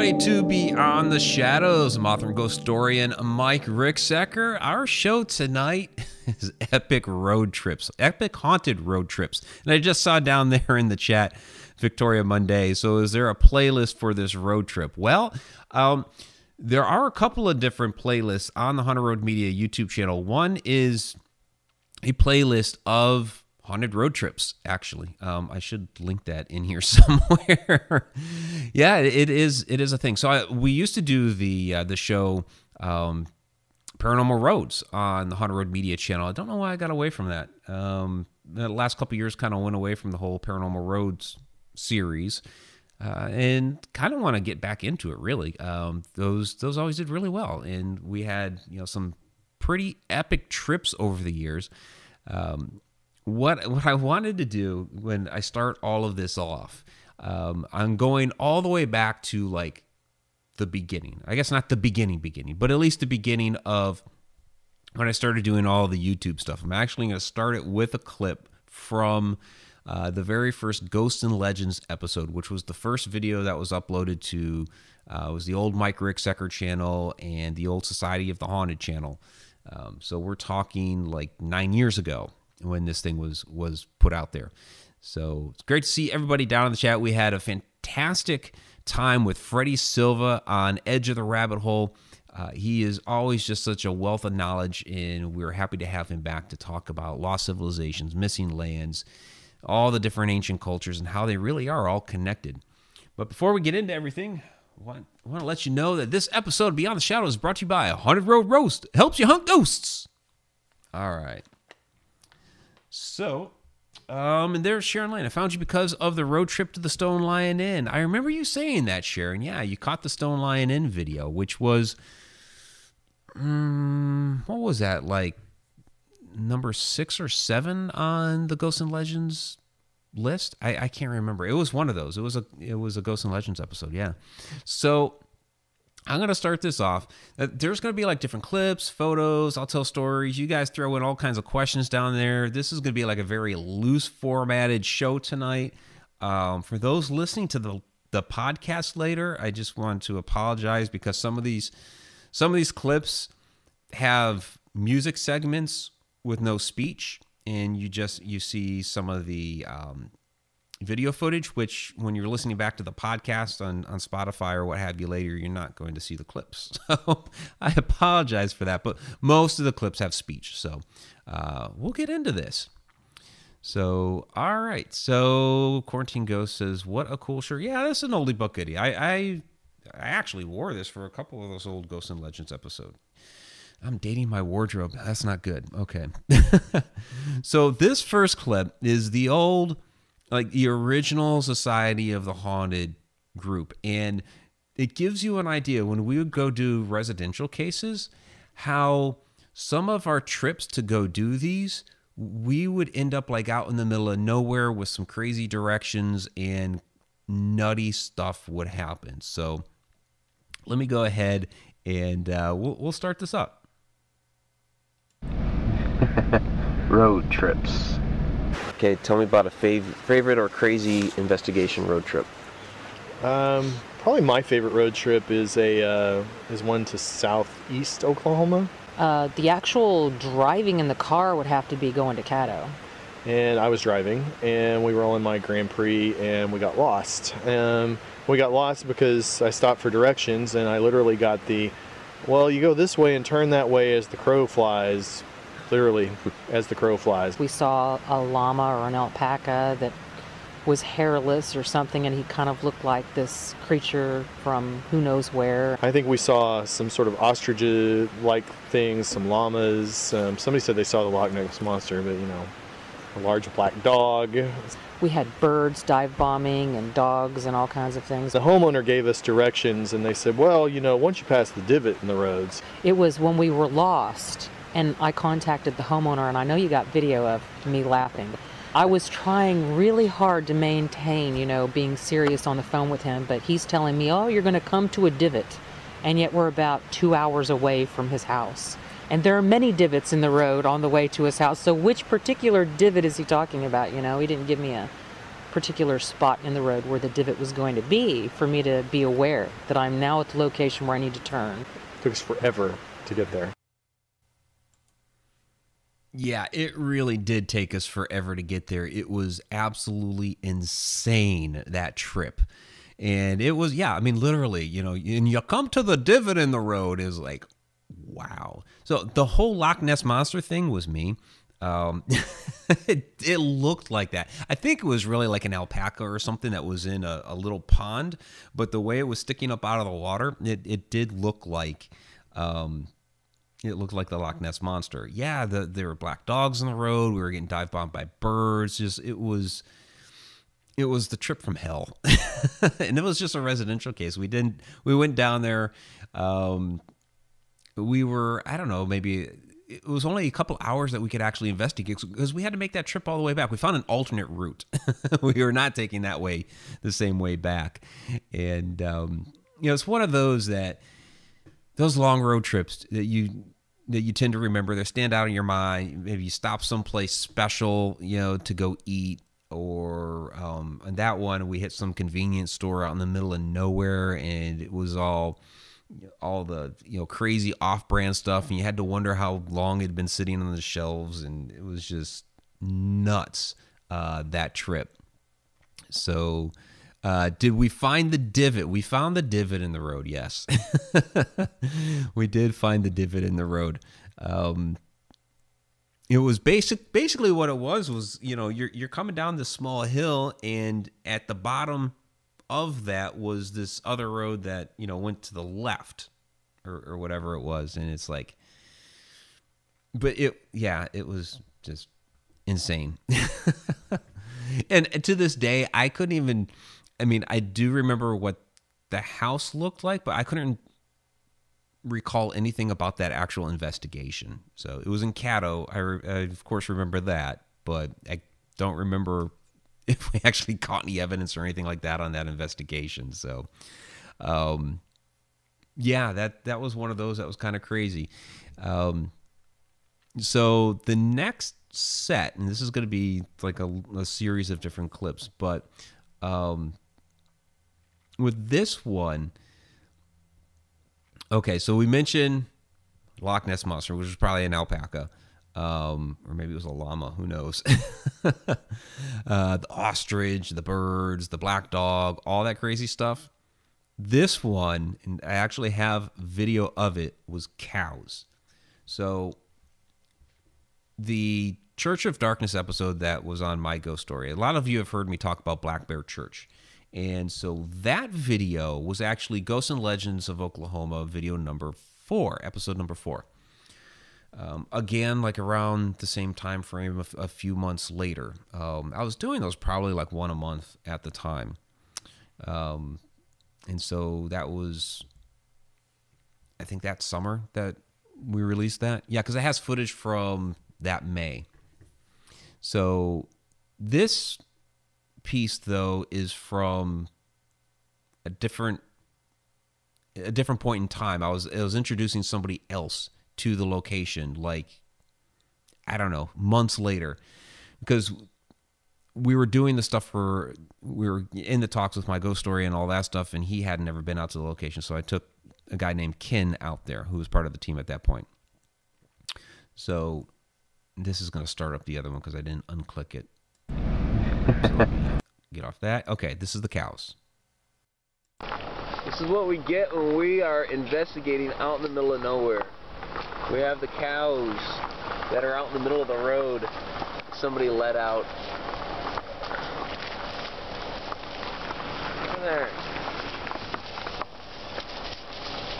Everybody, to Beyond the Shadows. Mothra Ghost Historian Mike Ricksecker. Our show tonight is epic road trips, epic haunted road trips. And I just saw down there in the chat, Victoria Monday. So, is there a playlist for this road trip? Well, um, there are a couple of different playlists on the Haunted Road Media YouTube channel. One is a playlist of haunted road trips actually. Um, i should link that in here somewhere. Yeah it is it is a thing. So I, we used to do the uh, the show um, paranormal roads on the haunted road media channel. I don't know why i got away from that. Um, the last couple years kind of went away from the whole paranormal roads series uh, and kind of want to get back into it really. Um, those those always did really well and we had you know some pretty epic trips over the years. Um, what what I wanted to do when I start all of this off, um, I'm going all the way back to like the beginning. I guess not the beginning beginning, but at least the beginning of when I started doing all the YouTube stuff. I'm actually going to start it with a clip from uh, the very first Ghosts and Legends episode, which was the first video that was uploaded to uh, was the old Mike Ricksecker channel and the old Society of the Haunted channel. Um, so we're talking like nine years ago when this thing was was put out there. So it's great to see everybody down in the chat. We had a fantastic time with Freddie Silva on Edge of the Rabbit Hole. Uh, he is always just such a wealth of knowledge, and we're happy to have him back to talk about lost civilizations, missing lands, all the different ancient cultures, and how they really are all connected. But before we get into everything, I want, I want to let you know that this episode of Beyond the Shadows is brought to you by a Haunted Road Roast. Helps you hunt ghosts. All right. So, um, and there's Sharon Lane. I found you because of the road trip to the Stone Lion Inn. I remember you saying that, Sharon. Yeah, you caught the Stone Lion Inn video, which was, um, what was that like? Number six or seven on the Ghosts and Legends list. I, I can't remember. It was one of those. It was a it was a Ghosts and Legends episode. Yeah. So I'm going to start this off. Uh, there's going to be like different clips, photos. I'll tell stories. You guys throw in all kinds of questions down there. This is going to be like a very loose formatted show tonight. Um, for those listening to the the podcast later, I just want to apologize because some of these some of these clips have music segments with no speech, and you just you see some of the um, video footage, which when you're listening back to the podcast on, on Spotify or what have you later, you're not going to see the clips. So I apologize for that, but most of the clips have speech. So uh, we'll get into this. So, all right. So Quarantine Ghost says, what a cool shirt. Yeah, this is an oldie but goodie. I, I, I actually wore this for a couple of those old Ghosts and Legends episodes. I'm dating my wardrobe. That's not good. Okay. so this first clip is the old like the original Society of the Haunted group. And it gives you an idea when we would go do residential cases, how some of our trips to go do these, we would end up like out in the middle of nowhere with some crazy directions and nutty stuff would happen. So let me go ahead and uh, we'll, we'll start this up. Road trips. Okay, tell me about a fav- favorite or crazy investigation road trip. Um, probably my favorite road trip is a uh, is one to southeast Oklahoma. Uh, the actual driving in the car would have to be going to Caddo. And I was driving, and we were all in my Grand Prix, and we got lost. Um, we got lost because I stopped for directions, and I literally got the, well, you go this way and turn that way as the crow flies literally as the crow flies. We saw a llama or an alpaca that was hairless or something, and he kind of looked like this creature from who knows where. I think we saw some sort of ostrich like things, some llamas. Um, somebody said they saw the Loch Ness Monster, but you know, a large black dog. We had birds dive bombing and dogs and all kinds of things. The homeowner gave us directions and they said, well, you know, once you pass the divot in the roads. It was when we were lost and I contacted the homeowner, and I know you got video of me laughing. I was trying really hard to maintain, you know, being serious on the phone with him, but he's telling me, oh, you're going to come to a divot. And yet we're about two hours away from his house. And there are many divots in the road on the way to his house. So which particular divot is he talking about? You know, he didn't give me a, particular spot in the road where the divot was going to be for me to be aware that I'm now at the location where I need to turn. It took us forever to get there. Yeah, it really did take us forever to get there. It was absolutely insane that trip. And it was, yeah, I mean, literally, you know, and you come to the divot in the road is like, wow. So the whole Loch Ness Monster thing was me. Um, it, it looked like that. I think it was really like an alpaca or something that was in a, a little pond, but the way it was sticking up out of the water, it, it did look like um, it looked like the Loch Ness monster. Yeah, the, there were black dogs on the road. We were getting dive bombed by birds. Just it was, it was the trip from hell, and it was just a residential case. We didn't. We went down there. Um, we were. I don't know. Maybe it was only a couple hours that we could actually investigate because we had to make that trip all the way back. We found an alternate route. we were not taking that way the same way back, and um, you know, it's one of those that those long road trips that you that you tend to remember they stand out in your mind maybe you stop someplace special you know to go eat or um and that one we hit some convenience store out in the middle of nowhere and it was all all the you know crazy off-brand stuff and you had to wonder how long it had been sitting on the shelves and it was just nuts uh that trip. So uh, did we find the divot? We found the divot in the road. Yes, we did find the divot in the road. Um, it was basic. Basically, what it was was you know you're you're coming down this small hill, and at the bottom of that was this other road that you know went to the left, or or whatever it was, and it's like, but it yeah, it was just insane. and to this day, I couldn't even I mean, I do remember what the house looked like, but I couldn't recall anything about that actual investigation. So it was in Caddo. I, re- I of course remember that, but I don't remember if we actually caught any evidence or anything like that on that investigation. So, um, yeah, that that was one of those that was kind of crazy. Um, so the next set, and this is going to be like a, a series of different clips, but um, with this one, okay, so we mentioned Loch Ness monster, which was probably an alpaca, um, or maybe it was a llama. Who knows? uh, the ostrich, the birds, the black dog, all that crazy stuff. This one, and I actually have video of it, was cows. So the Church of Darkness episode that was on my ghost story. A lot of you have heard me talk about Black Bear Church. And so that video was actually Ghosts and Legends of Oklahoma video number four, episode number four. Um, again, like around the same time frame, a, f- a few months later. Um, I was doing those probably like one a month at the time. Um, and so that was, I think that summer that we released that. Yeah, because it has footage from that May. So this piece though is from a different a different point in time. I was I was introducing somebody else to the location like I don't know, months later because we were doing the stuff for we were in the talks with my ghost story and all that stuff and he hadn't ever been out to the location so I took a guy named Ken out there who was part of the team at that point. So this is going to start up the other one because I didn't unclick it. So get off that. Okay, this is the cows. This is what we get when we are investigating out in the middle of nowhere. We have the cows that are out in the middle of the road. Somebody let out. Look there.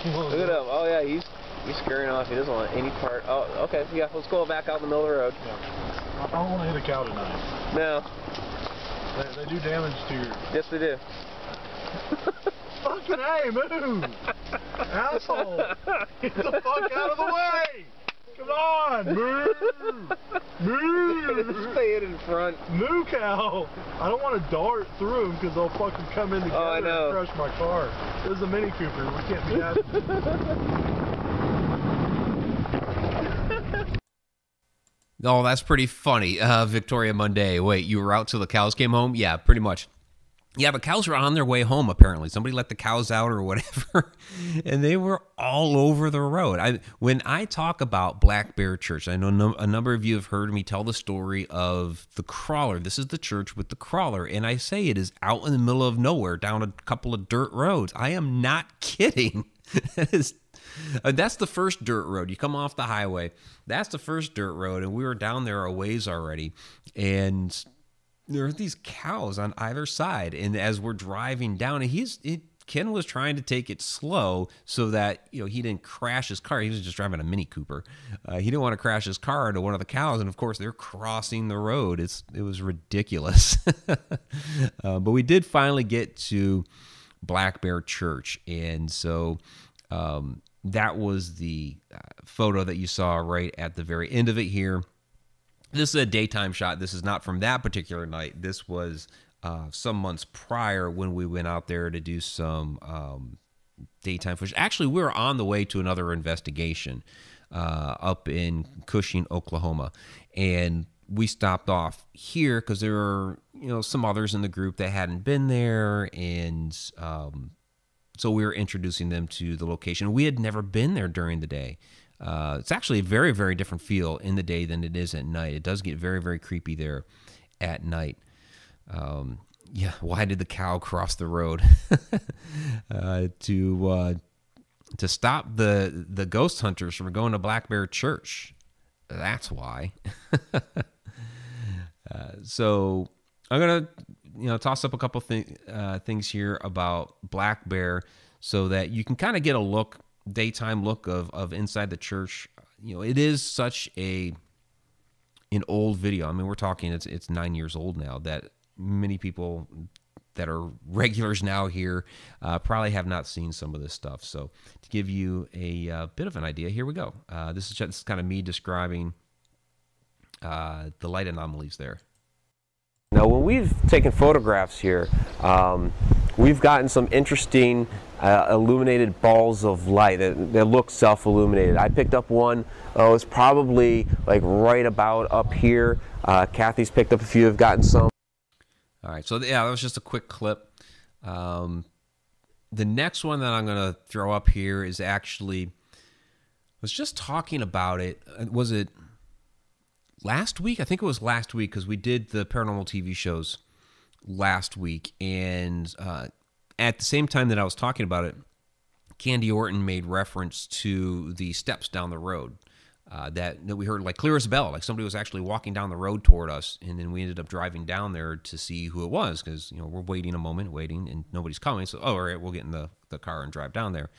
Look at him. Oh yeah, he's he's scurrying off. He doesn't want any part. Oh, okay. Yeah, let's go back out in the middle of the road. I don't want to hit a cow tonight. No. They, they do damage to your... Yes, they do. Fucking A, move! Asshole! Get the fuck out of the way! Come on, move! Move! Stay in front. Moo cow! I don't want to dart through them because they'll fucking come in together Oh, I know. and crush my car. This is a Mini Cooper. We can't be having Oh, that's pretty funny. Uh, Victoria Monday. Wait, you were out till the cows came home? Yeah, pretty much. Yeah, but cows were on their way home apparently. Somebody let the cows out or whatever, and they were all over the road. I when I talk about Black Bear Church, I know no, a number of you have heard me tell the story of the crawler. This is the church with the crawler, and I say it is out in the middle of nowhere, down a couple of dirt roads. I am not kidding. that is uh, that's the first dirt road. You come off the highway. That's the first dirt road, and we were down there a ways already, and there are these cows on either side. And as we're driving down, and he's it, Ken was trying to take it slow so that you know he didn't crash his car. He was just driving a Mini Cooper. Uh, he didn't want to crash his car into one of the cows, and of course they're crossing the road. It's it was ridiculous. uh, but we did finally get to Black Bear Church, and so um, that was the uh, photo that you saw right at the very end of it here. This is a daytime shot. This is not from that particular night. This was uh, some months prior when we went out there to do some um, daytime footage. Actually, we were on the way to another investigation uh, up in Cushing, Oklahoma, and we stopped off here because there were you know some others in the group that hadn't been there, and um, so we were introducing them to the location. We had never been there during the day. Uh, it's actually a very, very different feel in the day than it is at night. It does get very, very creepy there at night. Um, yeah, why did the cow cross the road uh, to uh, to stop the the ghost hunters from going to Black Bear Church? That's why. Uh, so I'm gonna you know toss up a couple thing, uh, things here about Black Bear so that you can kind of get a look daytime look of of inside the church. You know, it is such a an old video. I mean, we're talking it's it's nine years old now. That many people that are regulars now here uh, probably have not seen some of this stuff. So to give you a uh, bit of an idea, here we go. Uh, this is just this is kind of me describing uh, the light anomalies there. Now, when we've taken photographs here, um, we've gotten some interesting uh, illuminated balls of light that, that look self-illuminated. I picked up one, oh, it's probably like right about up here. Uh, Kathy's picked up a few, have gotten some. All right, so yeah, that was just a quick clip. Um, the next one that I'm going to throw up here is actually I was just talking about it. Uh, was it last week? I think it was last week because we did the paranormal TV shows last week, and uh, at the same time that I was talking about it, Candy Orton made reference to the steps down the road uh, that, that we heard like clear as a bell, like somebody was actually walking down the road toward us, and then we ended up driving down there to see who it was because you know we're waiting a moment, waiting, and nobody's coming. So oh, all right, we'll get in the the car and drive down there,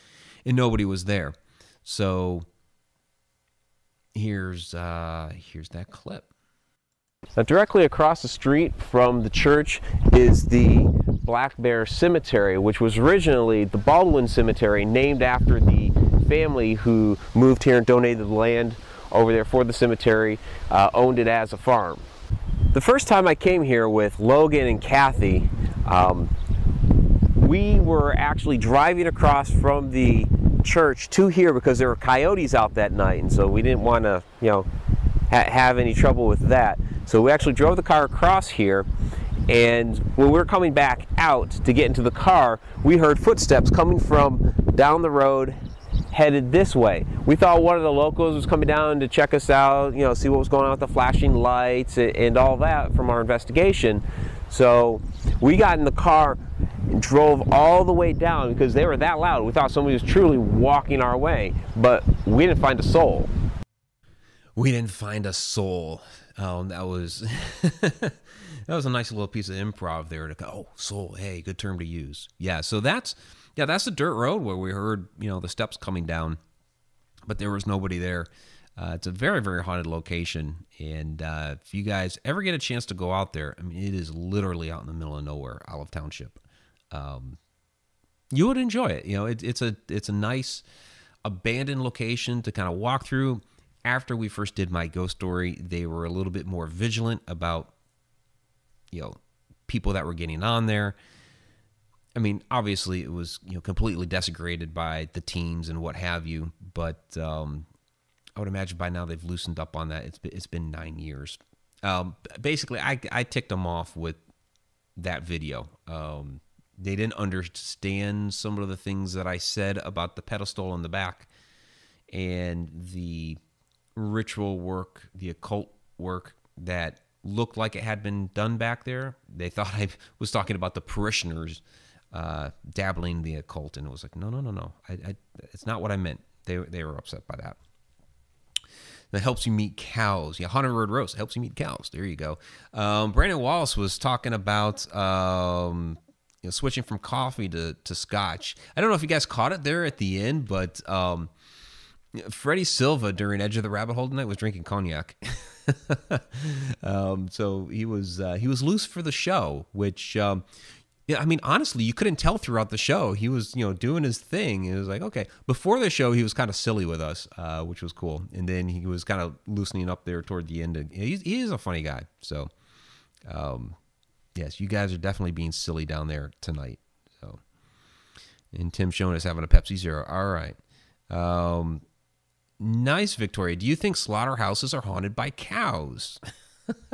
and nobody was there. So here's uh, here's that clip. Now, directly across the street from the church is the Black Bear Cemetery, which was originally the Baldwin Cemetery, named after the family who moved here and donated the land over there for the cemetery, uh, owned it as a farm. The first time I came here with Logan and Kathy, um, we were actually driving across from the church to here because there were coyotes out that night, and so we didn't want to, you know, ha have any trouble with that. So we actually drove the car across here, and when we were coming back out to get into the car, we heard footsteps coming from down the road headed this way. We thought one of the locals was coming down to check us out, you know, see what was going on with the flashing lights and all that from our investigation. So we got in the car and drove all the way down because they were that loud. We thought somebody was truly walking our way, but we didn't find a soul. We didn't find a soul. Oh, that was that was a nice little piece of improv there to go. Oh, soul, hey, good term to use. Yeah, so that's yeah, that's the dirt road where we heard you know the steps coming down, but there was nobody there. Uh, it's a very very haunted location, and uh, if you guys ever get a chance to go out there, I mean, it is literally out in the middle of nowhere, Olive Township. Um, you would enjoy it. You know, it, it's a it's a nice abandoned location to kind of walk through after we first did my ghost story, they were a little bit more vigilant about, you know, people that were getting on there. I mean, obviously, it was you know completely desecrated by the teens and what have you. But um, I would imagine by now they've loosened up on that. It's been, it's been nine years. Um, basically, I, I ticked them off with that video. Um, they didn't understand some of the things that I said about the pedestal in the back and the ritual work, the occult work that looked like it had been done back there. They thought I was talking about the parishioners uh, dabbling in the occult, and it was like, no, no, no, no. I, I, it's not what I meant. They, they were upset by that. That helps you meet cows. Yeah, Haunted Road Roast helps you meet cows. There you go. Um, Brandon Wallace was talking about um, you know, switching from coffee to, to scotch. I don't know if you guys caught it there at the end, but um, Freddie Silva during Edge of the Rabbit Hole tonight was drinking cognac. um, so he was uh, he was loose for the show, which um, yeah, I mean honestly, you couldn't tell throughout the show. He was you know doing his thing. It was like okay. Before the show, he was kind of silly with us, uh, which was cool, and then he was kind of loosening up there toward the end. And he's, he is a funny guy. So um, yes, you guys are definitely being silly down there tonight. So and Tim showing us having a Pepsi Zero. All right. Um, Nice, Victoria. Do you think slaughterhouses are haunted by cows?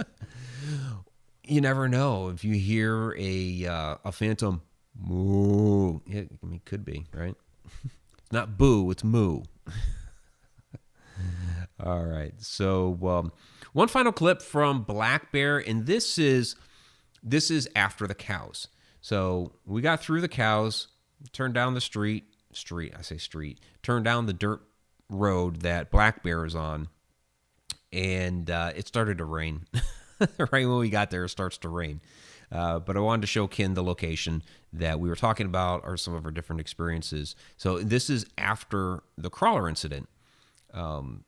you never know. If you hear a uh, a phantom moo, it, I mean, could be right. it's not boo, it's moo. All right. So um, one final clip from Black Bear, and this is this is after the cows. So we got through the cows, turned down the street, street. I say street. Turned down the dirt road that Black Bear is on, and uh, it started to rain. right when we got there, it starts to rain. Uh, but I wanted to show Ken the location that we were talking about, or some of our different experiences. So this is after the crawler incident. Um,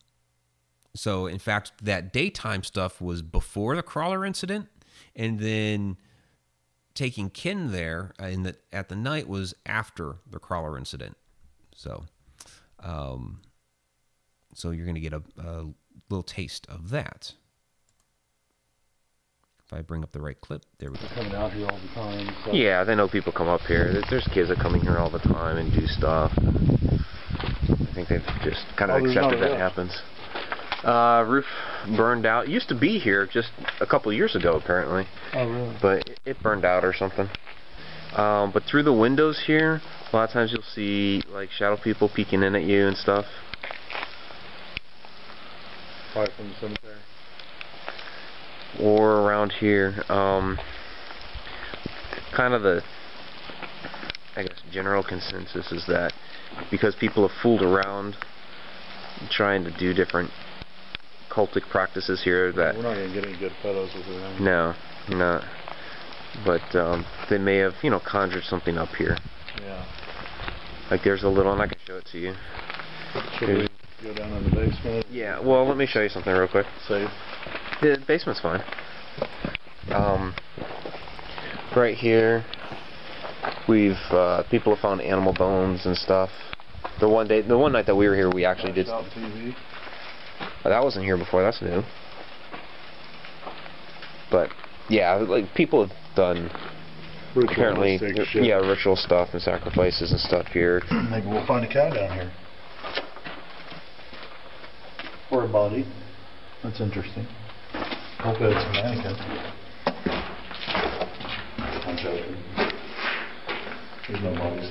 so in fact, that daytime stuff was before the crawler incident, and then taking Ken there in the at the night was after the crawler incident. So, um, so you're going to get a, a little taste of that. If I bring up the right clip, there we go. coming out here all the time. So Yeah, they know people come up here. There's kids that come in here all the time and do stuff. I think they've just kind of Oh, accepted that roof. happens. Uh, roof burned out. It used to be here just a couple years ago, apparently, Oh, really? but it burned out or something. Um, but through the windows here, a lot of times you'll see like shadow people peeking in at you and stuff. Probably from the cemetery. or around here. Um, kind of the, I guess, general consensus is that because people have fooled around trying to do different cultic practices here, that We're not going to get any good photos with it. right? no, not. But um, they may have, you know, conjured something up here. Yeah. Like there's a little, and I can show it to you. Should we go down in the basement? Yeah. Well, let me show you something real quick. Safe. The basement's fine. Um, right here, we've uh, people have found animal bones and stuff. The one day, the one night that we were here, we actually did. TV. Oh, that wasn't here before. That's new. But yeah, like people have done apparently, shit. yeah, ritual stuff and sacrifices and stuff here. Maybe we'll find a cow down here. Or a body. That's interesting. Hopefully it's a mannequin. I'm joking. There's no bodies.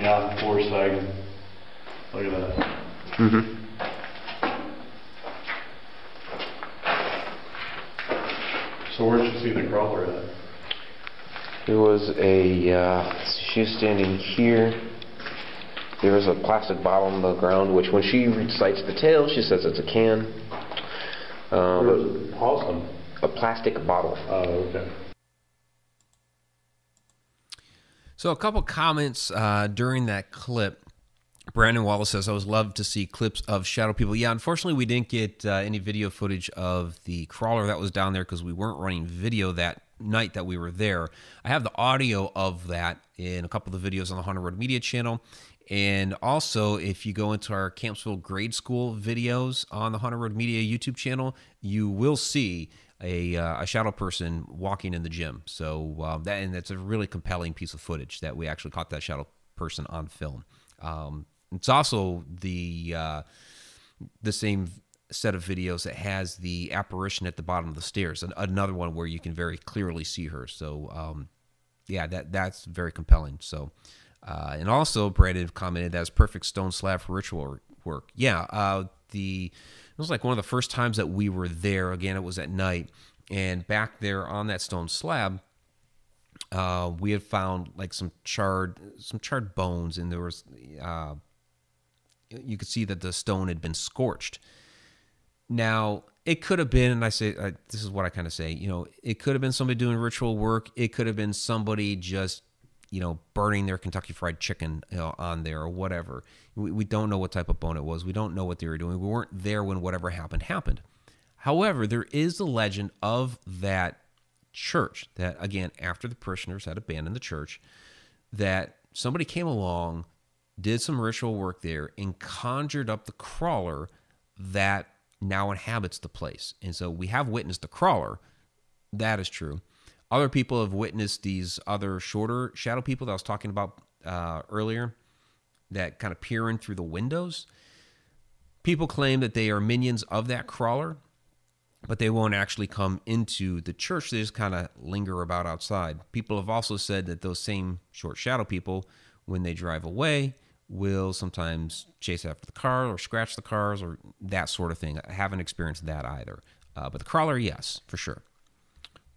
Yeah, four sagging. Look at that. Mm-hmm. So where'd you see the crawler at? There was a, uh, she was standing here. There was a plastic bottle on the ground, which when she recites the tale, she says it's a can. Um, Where was it? Awesome. a plastic bottle. Oh, okay. So a couple comments uh, during that clip. Brandon Wallace says, "I would love to see clips of shadow people." Yeah, unfortunately, we didn't get uh, any video footage of the crawler that was down there because we weren't running video that night that we were there. I have the audio of that in a couple of the videos on the Haunted Road Media channel, and also if you go into our Campsville Grade School videos on the Haunted Road Media YouTube channel, you will see a, uh, a shadow person walking in the gym. So um, that and that's a really compelling piece of footage that we actually caught that shadow person on film. Um, it's also the uh, the same set of videos that has the apparition at the bottom of the stairs. An- Another one where you can very clearly see her. So um, yeah, that that's very compelling. So uh, and also Brandon commented that's perfect stone slab for ritual work. Yeah, uh, the it was like one of the first times that we were there. Again, it was at night, and back there on that stone slab. Uh, we had found like some charred, some charred bones, and there was, uh, you could see that the stone had been scorched. Now, it could have been, and I say, uh, this is what I kind of say, you know, it could have been somebody doing ritual work. It could have been somebody just, you know, burning their Kentucky Fried Chicken you know, on there or whatever. We, we don't know what type of bone it was. We don't know what they were doing. We weren't there when whatever happened happened. However, there is a legend of that church that, again, after the parishioners had abandoned the church, that somebody came along, did some ritual work there, and conjured up the crawler that now inhabits the place. And so we have witnessed the crawler. That is true. Other people have witnessed these other shorter shadow people that I was talking about uh, earlier that kind of peer in through the windows. People claim that they are minions of that crawler, but they won't actually come into the church. They just kind of linger about outside. People have also said that those same short shadow people, when they drive away, will sometimes chase after the car or scratch the cars or that sort of thing. I haven't experienced that either. Uh, but the crawler, yes, for sure.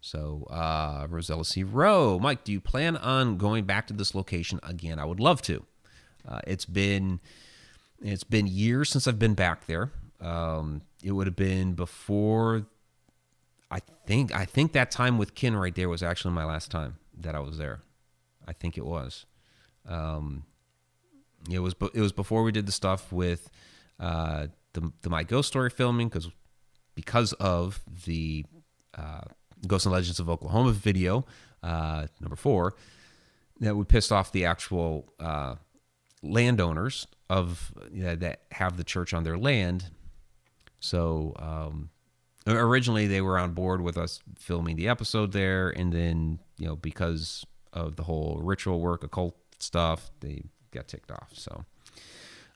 So, uh, Rosella C. Rowe, Mike, do you plan on going back to this location again? I would love to. Uh, it's been it's been years since I've been back there. Um, it would have been before. I think I think that time with Ken right there was actually my last time that I was there. I think it was. Um, it was it was before we did the stuff with uh, the the my ghost story filming because because of the uh, Ghosts and Legends of Oklahoma video uh, number four that we pissed off the actual uh, landowners of you know, that have the church on their land. So um, originally they were on board with us filming the episode there, and then you know because of the whole ritual work, occult stuff, they got ticked off. So,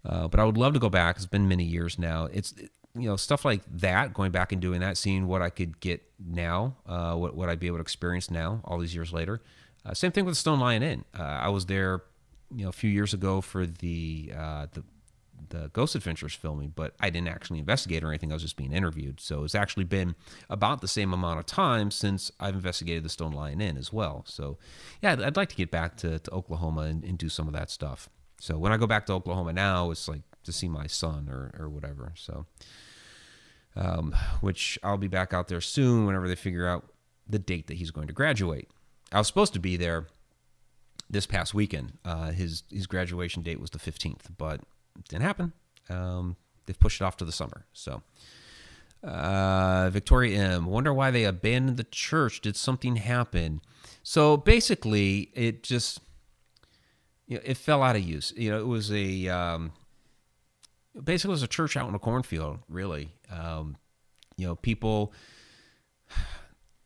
uh, but I would love to go back. It's been many years now. It's you know stuff like that, going back and doing that, seeing what I could get now, uh, what what I'd be able to experience now, all these years later. Uh, same thing with the Stone Lion Inn. Uh, I was there, you know, a few years ago for the uh, the the Ghost Adventures filming, but I didn't actually investigate or anything. I was just being interviewed. So it's actually been about the same amount of time since I've investigated the Stone Lion Inn as well. So yeah, I'd like to get back to, to Oklahoma and, and do some of that stuff. So when I go back to Oklahoma now, it's like to see my son or, or whatever. So, um, which I'll be back out there soon whenever they figure out the date that he's going to graduate. I was supposed to be there this past weekend. Uh, his his graduation date was the 15th, but didn't happen. Um, they've pushed it off to the summer. So, uh, Victoria M. Wonder why they abandoned the church. Did something happen? So basically, it just you know, it fell out of use. You know, it was a um, basically it was a church out in a cornfield. Really, um, you know, people.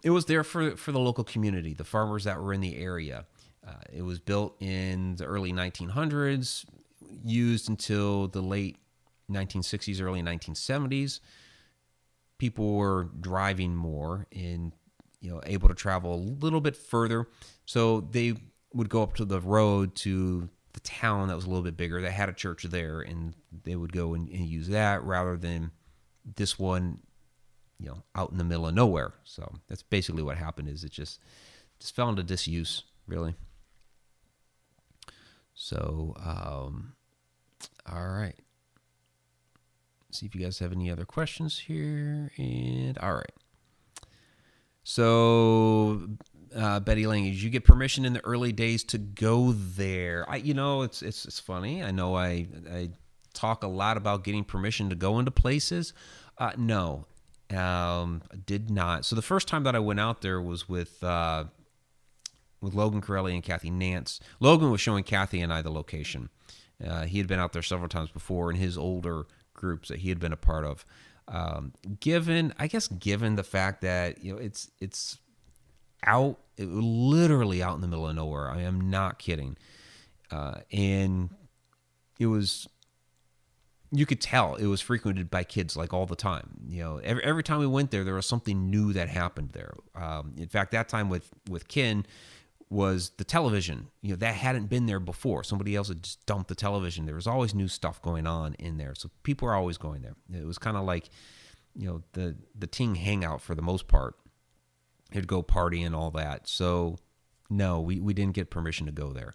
It was there for for the local community, the farmers that were in the area. Uh, it was built in the early 1900s used until the late 1960s, early 1970s. People were driving more and you know able to travel a little bit further, so they would go up to the road to the town that was a little bit bigger that had a church there, and they would go and, and use that rather than this one, you know, out in the middle of nowhere. So that's basically what happened. Is it just just fell into disuse, really. So, um, all right. See if you guys have any other questions here. And all right. So, uh, Betty Lang, did you get permission in the early days to go there? I, you know, it's it's it's funny. I know I I talk a lot about getting permission to go into places. Uh, no, um, did not. So the first time that I went out there was with uh, with Logan Corelli and Kathy Nance. Logan was showing Kathy and I the location. Uh, he had been out there several times before in his older groups that he had been a part of. Um, given, I guess, given the fact that you know it's it's out, it, literally out in the middle of nowhere. I am not kidding, uh, and it was you could tell it was frequented by kids like all the time. You know, every, every time we went there, there was something new that happened there. Um, in fact, that time with with Ken was the television. You know, that hadn't been there before. Somebody else had just dumped the television. There was always new stuff going on in there, so people are always going there. It was kind of like, you know, the the Ting hangout for the most part. It'd go party and all that. So, no, we, we didn't get permission to go there.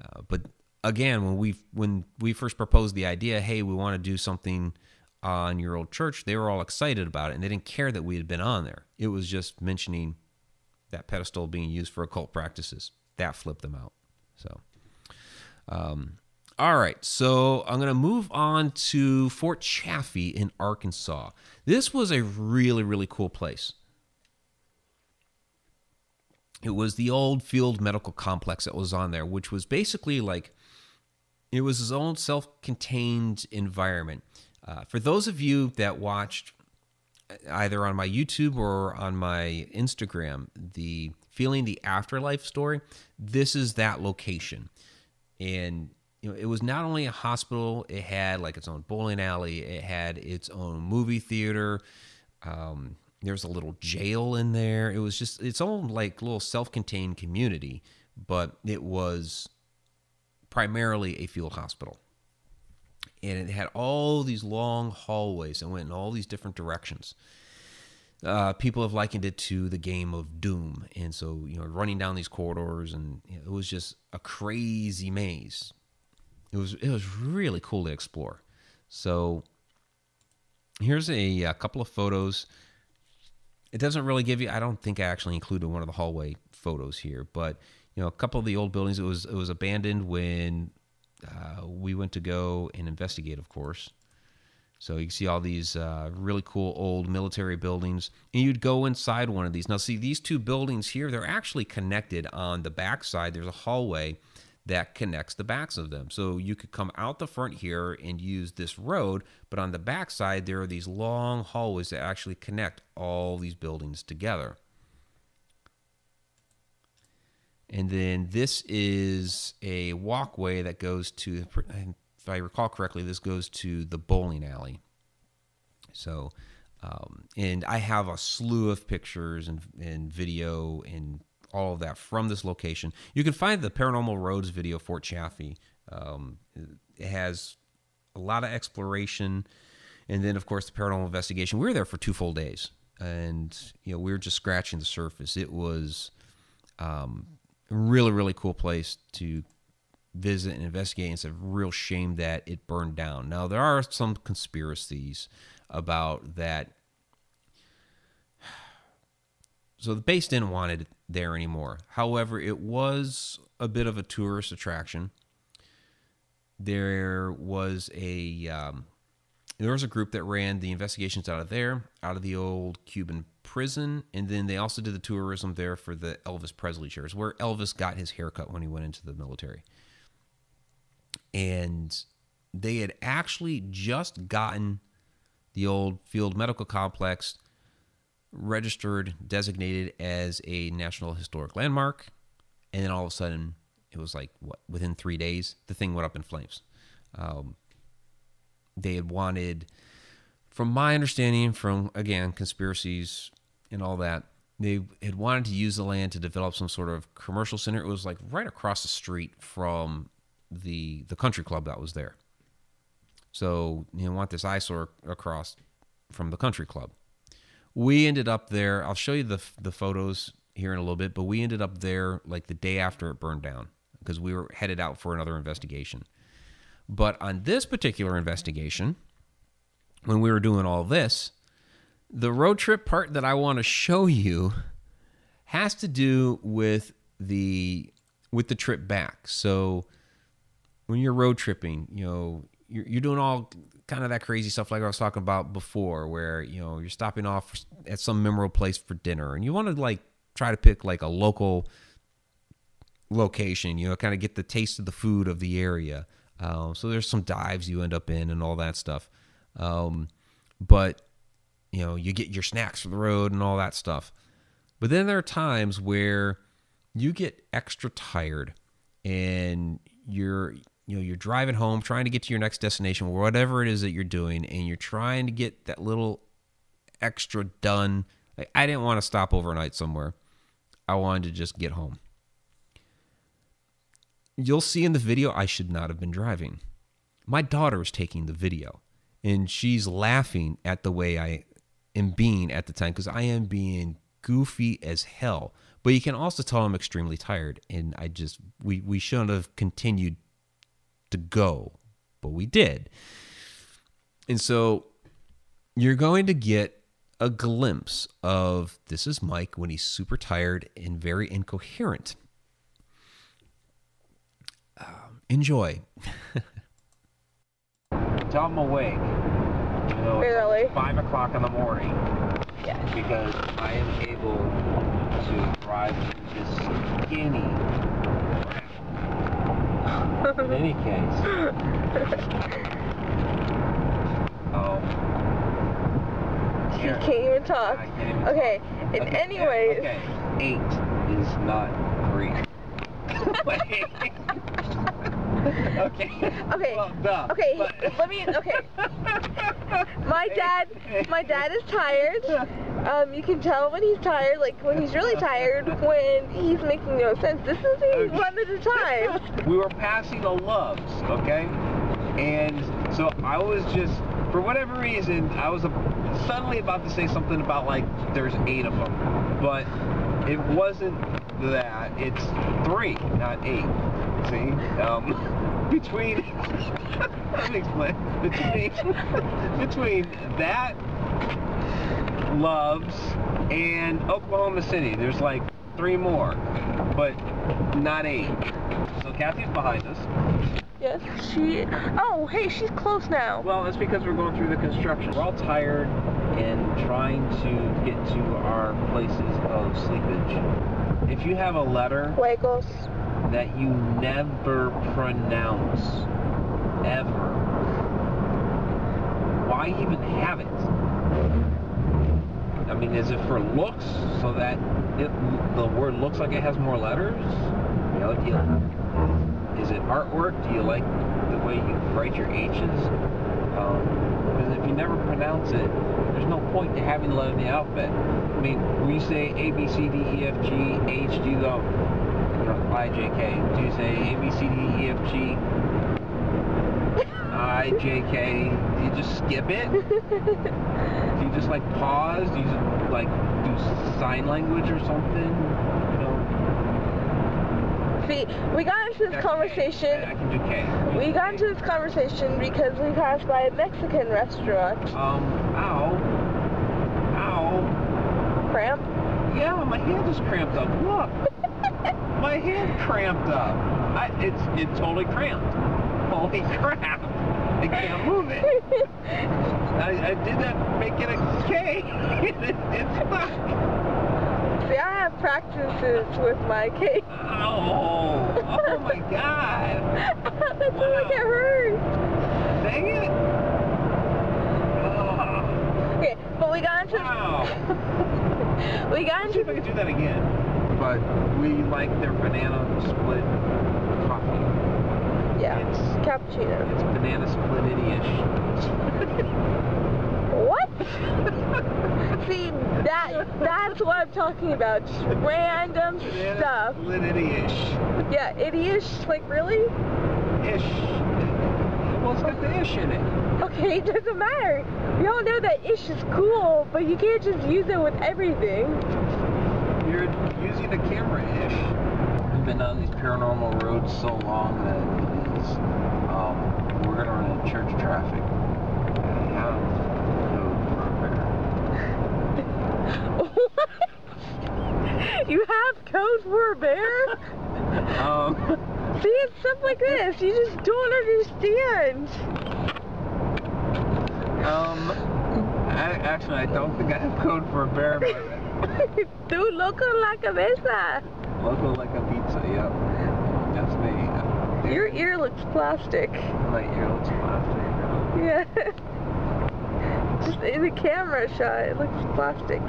Uh, but again, when we when we first proposed the idea, hey, we want to do something on your old church, they were all excited about it, and they didn't care that we had been on there. It was just mentioning that pedestal being used for occult practices that flipped them out. So, um, all right, so I'm going to move on to Fort Chaffee in Arkansas. This was a really, really cool place. It was the old field medical complex that was on there, which was basically like it was his own self-contained environment. Uh, for those of you that watched either on my YouTube or on my Instagram the feeling the afterlife story, this is that location, and you know it was not only a hospital; it had like its own bowling alley, it had its own movie theater. Um, there's a little jail in there. It was just its own like little self-contained community, but it was primarily a field hospital. And it had all these long hallways and went in all these different directions. Uh, people have likened it to the game of Doom. And so, you know, running down these corridors, and you know, it was just a crazy maze. It was, it was really cool to explore. So, here's a, a couple of photos. It doesn't really give you, I don't think I actually included one of the hallway photos here, but you know, a couple of the old buildings. It was it was abandoned when uh, we went to go and investigate, of course. So you can see all these uh, really cool old military buildings, and you'd go inside one of these. Now, see these two buildings here; they're actually connected on the back side. There's a hallway that connects the backs of them. So you could come out the front here and use this road, but on the back side there are these long hallways that actually connect all these buildings together. And then this is a walkway that goes to, if I recall correctly, this goes to the bowling alley. So, um, and I have a slew of pictures and, and video and all of that from this location. You can find the Paranormal Roads video, Fort Chaffee. Um, it has a lot of exploration. And then, of course, the paranormal investigation. We were there for two full days. And, you know, we were just scratching the surface. It was um, really really cool place to visit and investigate. It's a real shame that it burned down. Now there are some conspiracies about that. So the base didn't want it there anymore. However, it was a bit of a tourist attraction. There was a um, there was a group that ran the investigations out of there, out of the old Cuban prison, and then they also did the tourism there for the Elvis Presley chairs, where Elvis got his haircut when he went into the military. And they had actually just gotten the old field medical complex registered, designated as a National Historic Landmark, and then all of a sudden, it was like what within three days, the thing went up in flames. Um, they had wanted, from my understanding, from again conspiracies and all that, they had wanted to use the land to develop some sort of commercial center. It was like right across the street from the the country club that was there. So you know, want this eyesore across from the country club. We ended up there. I'll show you the the photos here in a little bit, but we ended up there like the day after it burned down because we were headed out for another investigation. But on this particular investigation, when we were doing all this, the road trip part that I want to show you has to do with the with the trip back. So when you're road tripping, you know, you're, you're doing all kind of that crazy stuff like I was talking about before, where you know you're stopping off at some memorable place for dinner, and you want to like try to pick like a local location, you know, kind of get the taste of the food of the area. Um, so there's some dives you end up in and all that stuff. Um, but you know, you get your snacks for the road and all that stuff. But then there are times where you get extra tired and you're you know you're driving home trying to get to your next destination whatever it is that you're doing and you're trying to get that little extra done like i didn't want to stop overnight somewhere i wanted to just get home you'll see in the video i should not have been driving my daughter is taking the video and she's laughing at the way i am being at the time because i am being goofy as hell but you can also tell i'm extremely tired and i just we we shouldn't have continued to go, but we did. And so you're going to get a glimpse of this is Mike when he's super tired and very incoherent. Um, enjoy. Tell I'm awake. You know, Barely. Five o'clock in the morning Yes. because I am able to drive this skinny. In any case, um, You can't even talk. Can't even Okay, talk. in Okay, any way. Okay, eight is not three. okay. Okay, Well, duh, Okay, but- let me. Okay, my dad. My dad is tired. Um, you can tell when he's tired, like when he's really tired, when he's making no sense. This is Okay. one at a time. we were passing a Loves, okay? And so I was just, for whatever reason, I was suddenly about to say something about like there's eight of them, but it wasn't that. It's three, not eight. See, um, between let me explain between between that Loves and Oklahoma City, there's like three more, but not eight. So Kathy's behind us. Yes, she. Oh, hey, she's close now. Well, that's because we're going through the construction. We're all tired and trying to get to our places of sleepage. If you have a letter that you never pronounce, ever, why even have it? I mean, is it for looks so that it, the word looks like it has more letters? You know, do you, is it artwork? Do you like the way you write your H's? If you never pronounce it, there's no point to having the letter in the alphabet. I mean, when you say A, B, C, D, E, F, G, H, do you go, you I, J, K? Do you say A, B, C, D, E, F, G, I, J, K? Do you just skip it? Do you just like pause? Do you just, like do sign language or something? See, we got into this conversation. I, I can do K. We got into this conversation because we passed by a Mexican restaurant. Um, ow. Ow. Cramp. Yeah, my hand just cramped up. Look. my hand cramped up. I, it's it's totally cramped. Holy crap. I can't move it. I, I did not make it a K. it, it's stuck. See, I have practices with my cake. Ow. Oh, oh my god. That's why I get hurt. Dang it. Oh, Okay, but we got into wow. we got Let's see if I into can do that again. But we like their banana split coffee. yeah It's cappuccino. it's banana split ish. What? See, that that's what I'm talking about. Just random banana stuff. split ish. Yeah, idiot. Like really? Ish. Well, it's got the ish in it. Okay, it doesn't matter. We all know that ish is cool, but you can't just use it with everything. You're using the camera ish. We've been on these paranormal roads so long that it is, um, we're gonna run into church traffic. I have code for a bear. you have code for a bear? Um, See, it's stuff like this. You just don't understand. um, I, actually, I don't think I have code for a bear, but Tú loco la cabeza. local like a pizza, yep. That's me. Your ear looks plastic. My ear looks plastic. Yeah. Just in the camera shot, it looks plastic.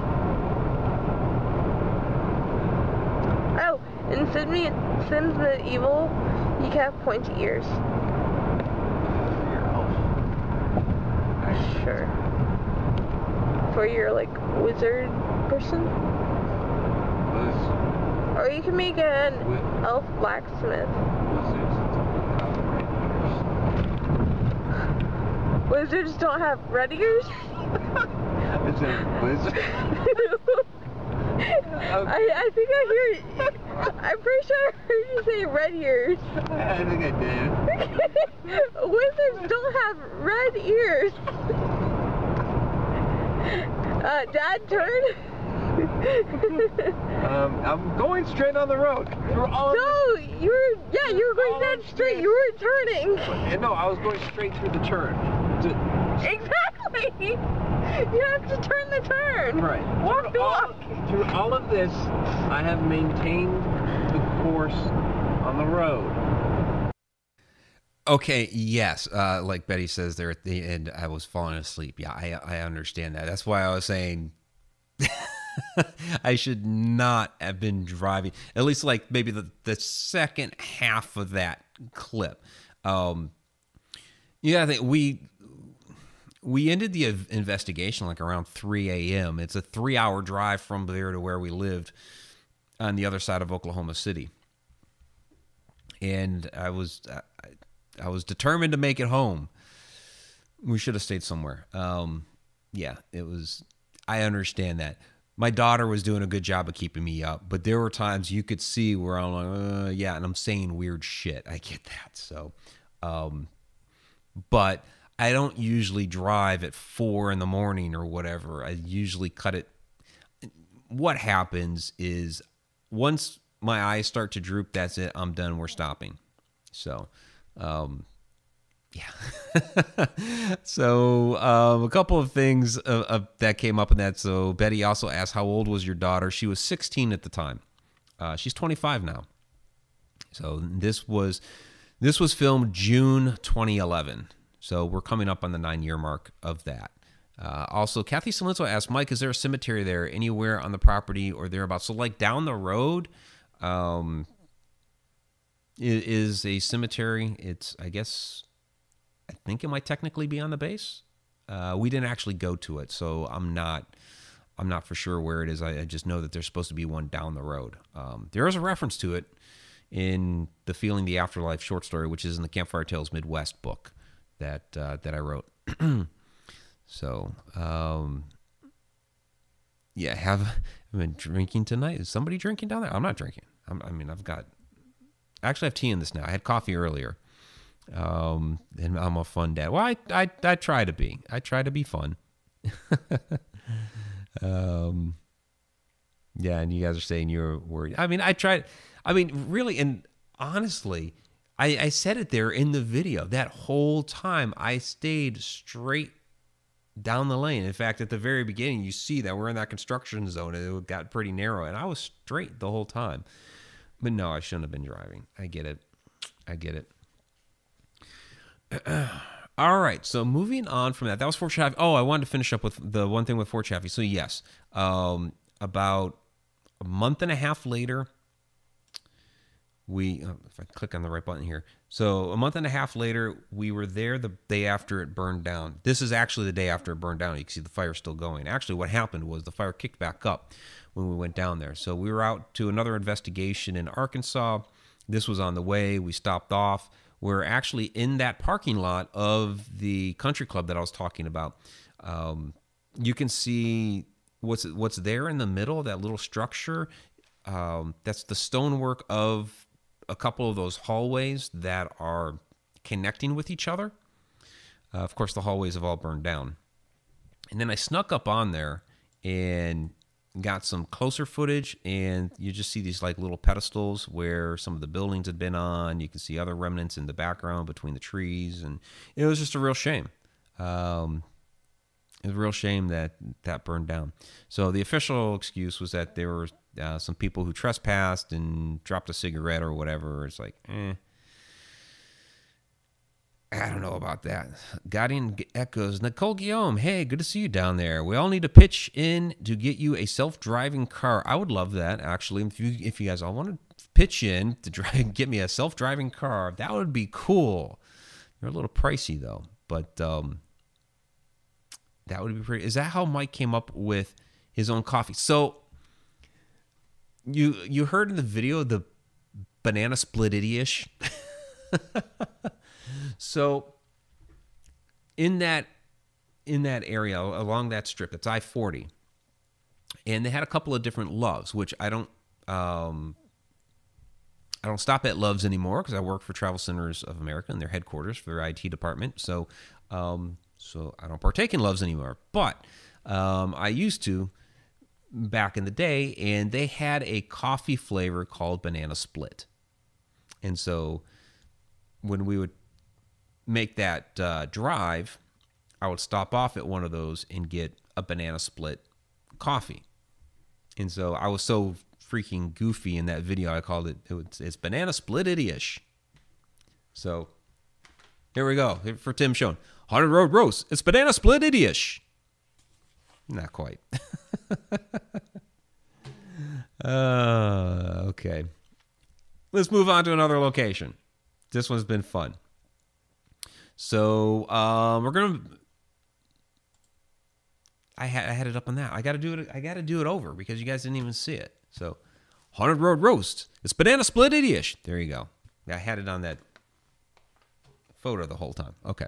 In Sims, the Medieval, you can have pointy ears. Sure. For your, like, wizard person? Liz. Or you can make an elf blacksmith. Wizards don't have red ears? Is it wizard? I, I think I hear I'm pretty sure I heard you say red ears. I think I did. Wizards don't have red ears. Uh, Dad, turn. Um, I'm going straight on the road. All of no, you were, yeah, you were going dead straight. You weren't turning. And no, I was going straight through the turn. To- Exactly. You have to turn the turn. Right. Walk the through, all, walk. through all of this, I have maintained the course on the road. Okay, yes. Uh, like Betty says there at the end, I was falling asleep. Yeah, I, I understand that. That's why I was saying I should not have been driving. At least, like maybe the, the second half of that clip. Um, yeah, I think we we ended the investigation like around 3 a.m. It's a three hour drive from there to where we lived on the other side of Oklahoma City. And I was I, I was determined to make it home. We should have stayed somewhere. Um, yeah, it was. I understand that. My daughter was doing a good job of keeping me up, but there were times you could see where I'm like, uh, yeah, and I'm saying weird shit. I get that. So, um, but I don't usually drive at four in the morning or whatever. I usually cut it. What happens is once my eyes start to droop, that's it. I'm done. We're stopping. So, um, yeah. so, um, a couple of things uh, uh, that came up in that. So, Betty also asked, How old was your daughter? She was 16 at the time. Uh, she's 25 now. So, this was. This was filmed June 2011. So we're coming up on the nine year mark of that. Uh, also, Kathy Salenzo asked, Mike, is there a cemetery there anywhere on the property or thereabouts? So, like down the road, um, is a cemetery. It's, I guess, I think it might technically be on the base. Uh, we didn't actually go to it, so I'm not, I'm not for sure where it is. I, I just know that there's supposed to be one down the road. Um, there is a reference to it in the Feeling the Afterlife short story, which is in the Campfire Tales Midwest book that uh, that I wrote. so, um, yeah, have I've been drinking tonight. Is somebody drinking down there? I'm not drinking. I'm, I mean, I've got actually I have tea in this now. I had coffee earlier. Um, and I'm a fun dad. Well, I, I, I try to be. I try to be fun. um, yeah, and you guys are saying you're worried. I mean, I tried. I mean, really, and honestly, I, I said it there in the video. That whole time, I stayed straight down the lane. In fact, at the very beginning, you see that we're in that construction zone, it got pretty narrow, and I was straight the whole time. But no, I shouldn't have been driving. I get it. I get it. All right, so moving on from that, that was Fort Chaffee. Oh, I wanted to finish up with the one thing with Fort Chaffee. So yes, um, about a month and a half later, we uh, if I click on the right button here. So a month and a half later, we were there the day after it burned down. This is actually the day after it burned down. You can see the fire still going. Actually, what happened was the fire kicked back up when we went down there. So we were out to another investigation in Arkansas. This was on the way. We stopped off. We're actually in that parking lot of the country club that I was talking about. Um, you can see what's what's there in the middle, that little structure. Um, that's the stonework of a couple of those hallways that are connecting with each other. Uh, of course, the hallways have all burned down. And then I snuck up on there and got some closer footage, and you just see these like little pedestals where some of the buildings had been on. You can see other remnants in the background between the trees, and it was just a real shame. Um, it was a real shame that that burned down. So the official excuse was that there were uh, some people who trespassed and dropped a cigarette or whatever. It's like, eh. I don't know about that. Guardian echoes Nicole Guillaume. Hey, good to see you down there. We all need to pitch in to get you a self-driving car. I would love that actually. If you if you guys all want to pitch in to drive, get me a self-driving car, that would be cool. They're a little pricey though, but um, That would be pretty. Is that how Mike came up with his own coffee? So you you heard in the video the banana split ish. so in that in that area along that strip, that's I forty, and they had a couple of different loves, which I don't um, I don't stop at Loves anymore because I work for Travel Centers of America and their headquarters for their IT department. So, um, so I don't partake in Loves anymore. But um, I used to back in the day, and they had a coffee flavor called Banana Split. And so, when we would make that uh, drive, I would stop off at one of those and get a Banana Split coffee. And so I was so freaking goofy in that video. I called it, it's, it's banana split ish. So here we go for Tim Schoen. Haunted Road Roast. It's banana split ish. Not quite. uh, okay. Let's move on to another location. This one's been fun. So um, we're gonna. I had I had it up on that. I got to do it. I got to do it over because you guys didn't even see it. So, Haunted Road Roast. It's banana split ish. There you go. I had it on that photo the whole time. Okay.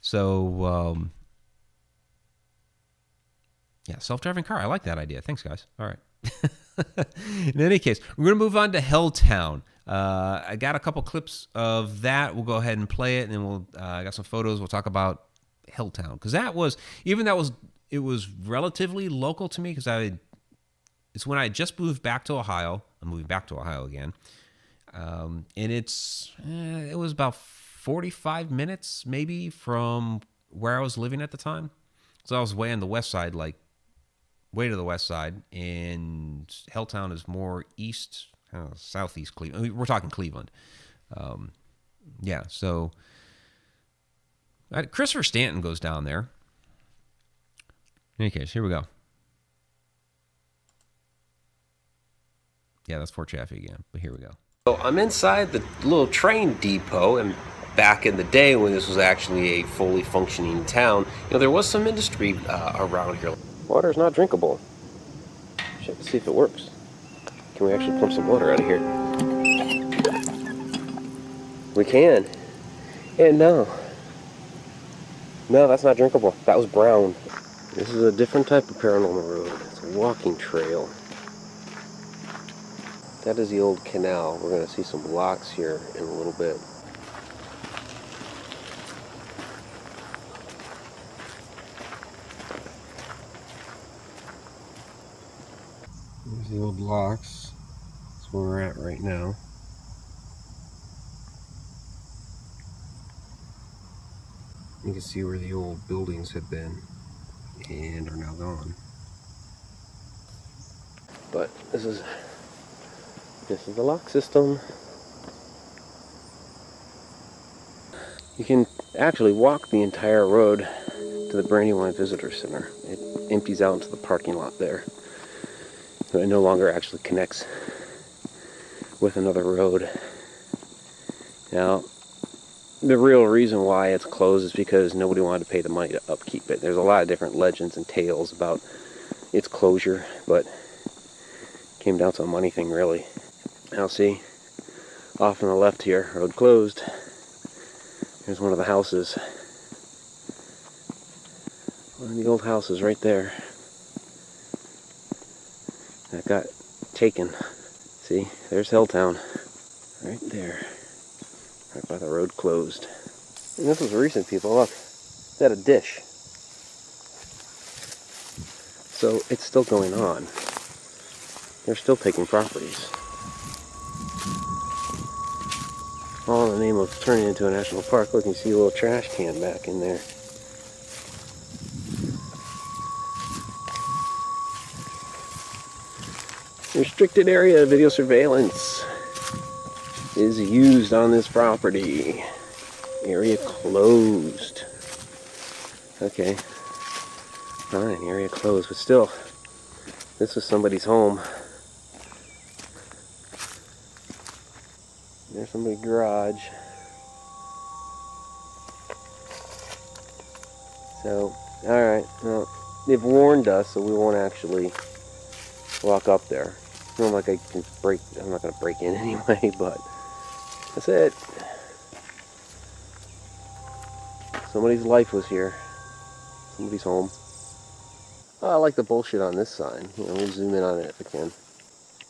So, um, yeah, self driving car. I like that idea. Thanks, guys. All right. In any case, we're going to move on to Helltown. Uh, I got a couple clips of that. We'll go ahead and play it, and then we'll. Uh, I got some photos. We'll talk about Helltown because that was even that was it was relatively local to me because I it's when I just moved back to Ohio. I'm moving back to Ohio again, um, and it's eh, it was about 45 minutes maybe from where I was living at the time. So I was way on the west side, like way to the west side, and Helltown is more east, uh, southeast Cleveland. I mean, we're talking Cleveland. Um, yeah, so Christopher Stanton goes down there. In any case, here we go. Yeah, that's Fort Chaffee again, but here we go. So I'm inside the little train depot, and back in the day when this was actually a fully functioning town, you know, there was some industry uh, around here. Water's not drinkable. See if it works. Can we actually pump some water out of here? We can. And no. No, that's not drinkable. That was brown. This is a different type of paranormal road. It's a walking trail. That is the old canal. We're going to see some locks here in a little bit. Old locks. That's where we're at right now. You can see where the old buildings have been and are now gone. But this is this is the lock system. You can actually walk the entire road to the Brandywine Visitor Center. It empties out into the parking lot there. It no longer actually connects with another road. Now, the real reason why it's closed is because nobody wanted to pay the money to upkeep it. There's a lot of different legends and tales about its closure, but came down to a money thing really. Now see, off on the left here, road closed. Here's one of the houses. One of the old houses right there. That got taken. See, there's Helltown. Right there. Right by the road closed. And this was recent, people. Look, it's at a dish. So it's still going on. They're still taking properties. all in the name of turning into a national park. Look, you see a little trash can back in there. Restricted area video surveillance is used on this property. Area closed. Okay. Fine, area closed, but still, this was somebody's home. There's somebody's garage. So, All right. Well, they've warned us, so we won't actually walk up there. Not like I can break. I'm not gonna break in anyway, but that's it. Somebody's life was here. Somebody's home. Oh, I like the bullshit on this sign. Let me zoom in on it if I can.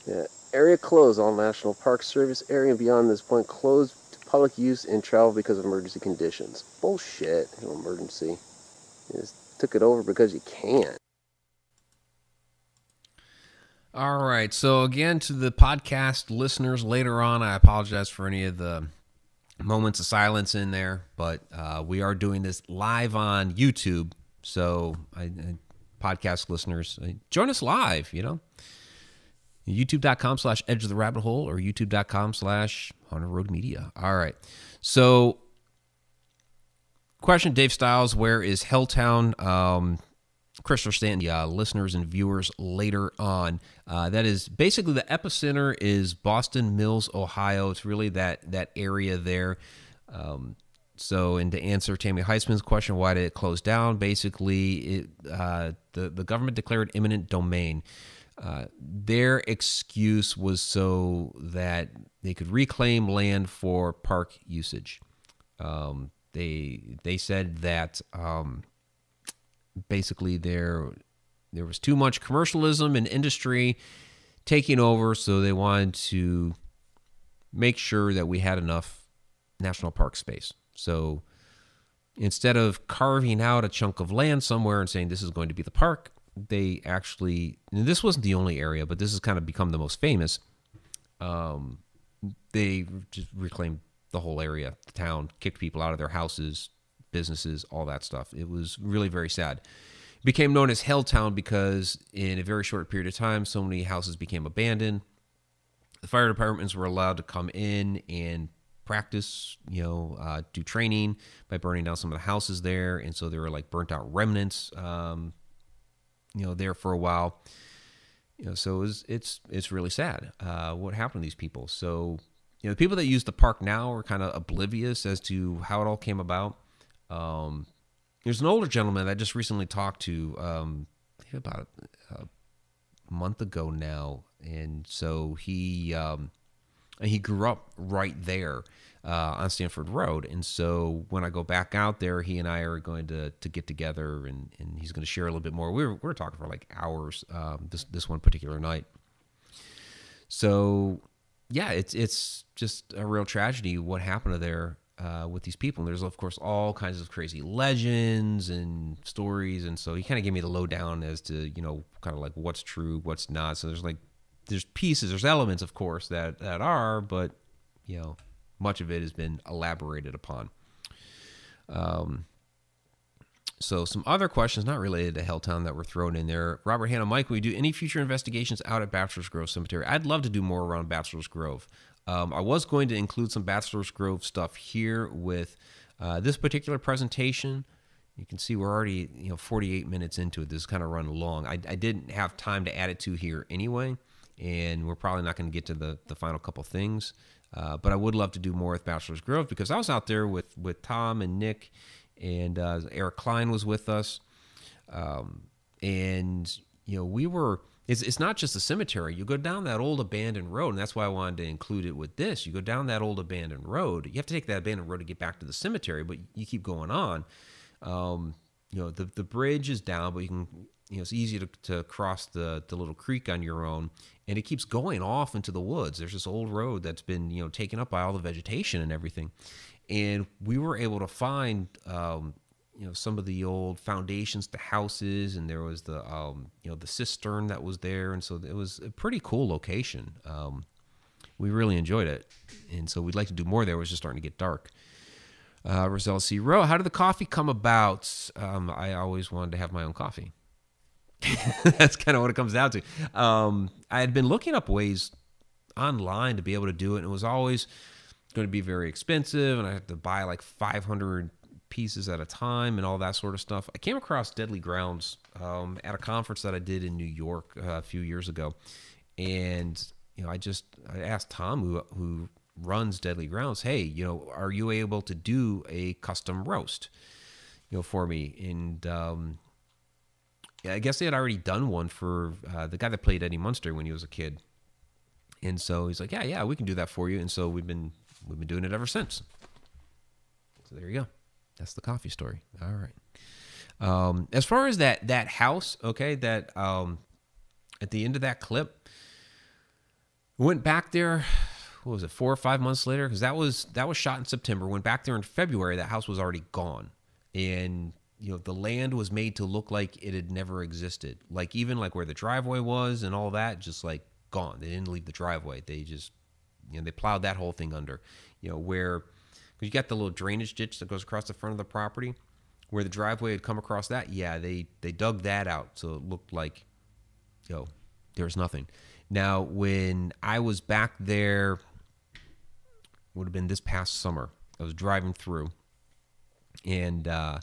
Yeah. Area closed. All National Park Service area and beyond this point closed to public use and travel because of emergency conditions. Bullshit. No emergency. You just took it over because you can. All right. So again, to the podcast listeners later on, I apologize for any of the moments of silence in there, but uh, we are doing this live on YouTube. So, I, I, podcast listeners, uh, join us live. You know, youtube.com slash edge of the rabbit hole or youtube.com slash Haunted Road Media. All right. So, question Dave Styles, where is Helltown? Um, Crystal Stanton, uh, listeners and viewers later on. Uh, that is basically the epicenter is Boston Mills, Ohio. It's really that that area there. Um, so, and to answer Tammy Heisman's question, why did it close down? Basically, it, uh, the the government declared eminent domain. Uh, their excuse was so that they could reclaim land for park usage. Um, they they said that. Um, basically there there was too much commercialism and industry taking over so they wanted to make sure that we had enough national park space. So instead of carving out a chunk of land somewhere and saying this is going to be the park they actually this wasn't the only area but this has kind of become the most famous um, they just reclaimed the whole area the town kicked people out of their houses businesses, all that stuff. It was really very sad. It became known as Helltown because in a very short period of time, so many houses became abandoned. The fire departments were allowed to come in and practice, you know, uh, do training by burning down some of the houses there, and so there were like burnt out remnants, um, you know, there for a while. You know, so it was, it's it's really sad uh, what happened to these people. So, you know, the people that use the park now are kind of oblivious as to how it all came about. Um, there's an older gentleman that I just recently talked to, um, about a month ago now, and so he um, he grew up right there uh, on Stanford Road, and so when I go back out there, he and I are going to to get together, and, and he's going to share a little bit more. We were we were talking for like hours um, this this one particular night. So yeah, it's it's just a real tragedy what happened to there uh, with these people. And there's of course all kinds of crazy legends and stories, and so he kind of gave me the lowdown as to you know kind of like what's true, what's not. So there's like there's pieces, there's elements, of course, that that are, but you know much of it has been elaborated upon. Um, so some other questions not related to Helltown that were thrown in there. Robert Hannah, Mike, will you do any future investigations out at Bachelor's Grove Cemetery? I'd love to do more around Bachelor's Grove. Um, I was going to include some Bachelor's Grove stuff here with uh, this particular presentation. You can see we're already you know 48 minutes into it. This is kind of run long. I, I didn't have time to add it to here anyway, and we're probably not going to get to the the final couple things. Uh, but I would love to do more with Bachelor's Grove because I was out there with with Tom and Nick, and uh, Eric Klein was with us, um, and you know we were it's, it's not just a cemetery. You go down that old abandoned road, and that's why I wanted to include it with this. You go down that old abandoned road. You have to take that abandoned road to get back to the cemetery, but you keep going on. Um, you know, the the bridge is down, but you can you know it's easy to, to cross the the little creek on your own, and it keeps going off into the woods. There's this old road that's been you know taken up by all the vegetation and everything, and we were able to find um, you know some of the old foundations to houses and there was the um, you know the cistern that was there and so it was a pretty cool location um, we really enjoyed it and so we'd like to do more there it was just starting to get dark uh, Roselle C. Rowe, how did the coffee come about? Um, I always wanted to have my own coffee. That's kind of what it comes down to. Um, I had been looking up ways online to be able to do it, and it was always going to be very expensive, and I had to buy like 500 pieces at a time and all that sort of stuff. I came across Deadly Grounds um, at a conference that I did in New York uh, a few years ago, and you know, I just I asked Tom who who runs Deadly Grounds, hey, you know, are you able to do a custom roast? you know, for me. And um, I guess they had already done one for uh, the guy that played Eddie Munster when he was a kid. And so he's like, "Yeah, yeah, we can do that for you." And so we've been we've been doing it ever since. So there you go. That's the coffee story. All right. Um, as far as that that house, okay, that um, at the end of that clip, went back there. What was it? Four or five months later, because that was that was shot in September. Went back there in February. That house was already gone, and you know the land was made to look like it had never existed. Like even like where the driveway was and all that, just like gone. They didn't leave the driveway. They just you know they plowed that whole thing under. You know where you got the little drainage ditch that goes across the front of the property where the driveway had come across that yeah they they dug that out so it looked like you know there was nothing now when i was back there would have been this past summer i was driving through and uh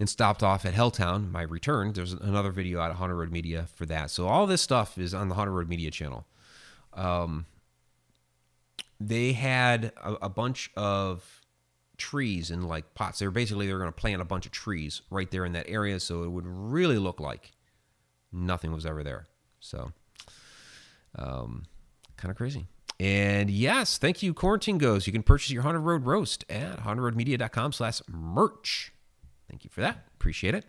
and stopped off at Helltown. My return. There's another video out of Haunted Road Media for that. So all this stuff is on the Haunted Road Media channel. Um, they had a, a bunch of trees in like pots. They were basically they were going to plant a bunch of trees right there in that area, so it would really look like nothing was ever there. So, um, kind of crazy. And yes, thank you, Quarantine Goes. You can purchase your Haunted Road Roast at hauntedroadmedia.com slash merch. Thank you for that. Appreciate it.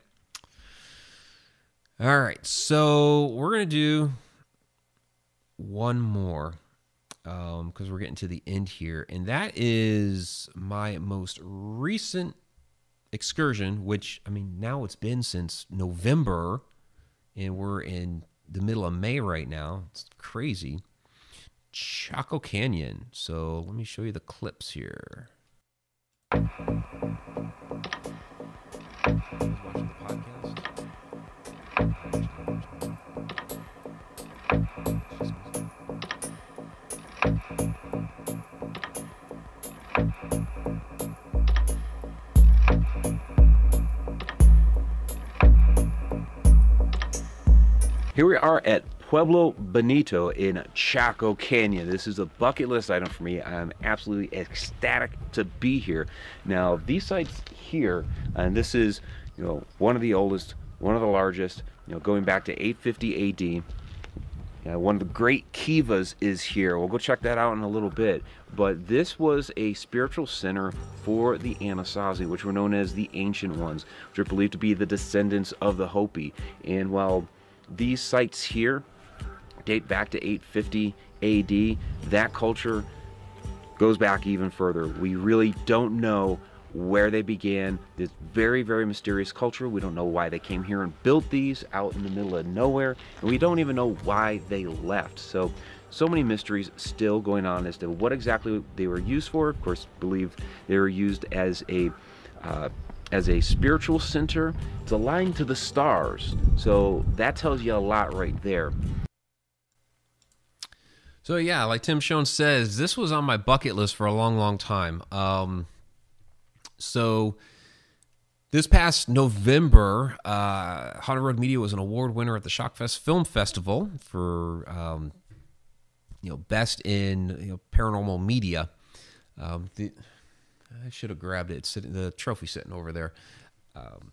All right, so we're going to do one more because um, we're getting to the end here, and that is my most recent excursion. Which I mean, now it's been since November, and we're in the middle of May right now. It's crazy. Chaco Canyon. So let me show you the clips here. Here we are at Pueblo Bonito in Chaco Canyon. This is a bucket list item for me. I'm absolutely ecstatic to be here. Now, these sites here, and this is, you know, one of the oldest, one of the largest, you know, going back to 850 AD. one of the great kivas is here. We'll go check that out in a little bit. But this was a spiritual center for the Anasazi, which were known as the Ancient Ones, which are believed to be the descendants of the Hopi. And while these sites here date back to 850 AD. That culture goes back even further. We really don't know where they began. This very, very mysterious culture. We don't know why they came here and built these out in the middle of nowhere, and we don't even know why they left. So, so many mysteries still going on as to what exactly they were used for. Of course, believe they were used as a uh, as a spiritual center. It's aligned to the stars. So that tells you a lot right there. So yeah, like Tim Schoen says, this was on my bucket list for a long, long time. Um, so this past November, uh, Haunted Road Media was an award winner at the Shockfest Film Festival for um, you know best in you know, paranormal media. Um, the, I should have grabbed it. It's sitting, the trophy sitting over there. Um,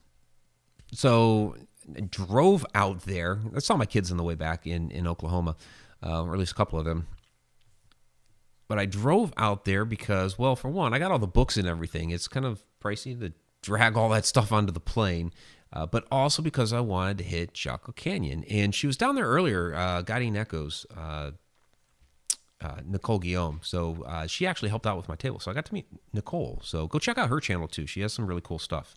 so I drove out there. I saw my kids on the way back in in Oklahoma, uh, or at least a couple of them. But I drove out there because, well, for one, I got all the books and everything. It's kind of pricey to drag all that stuff onto the plane. Uh, but also because I wanted to hit Chaco Canyon. And she was down there earlier, uh, Guiding Echoes, uh, Nicole Guillaume. So uh, she actually helped out with my table. So I got to meet Nicole. So go check out her channel too. She has some really cool stuff.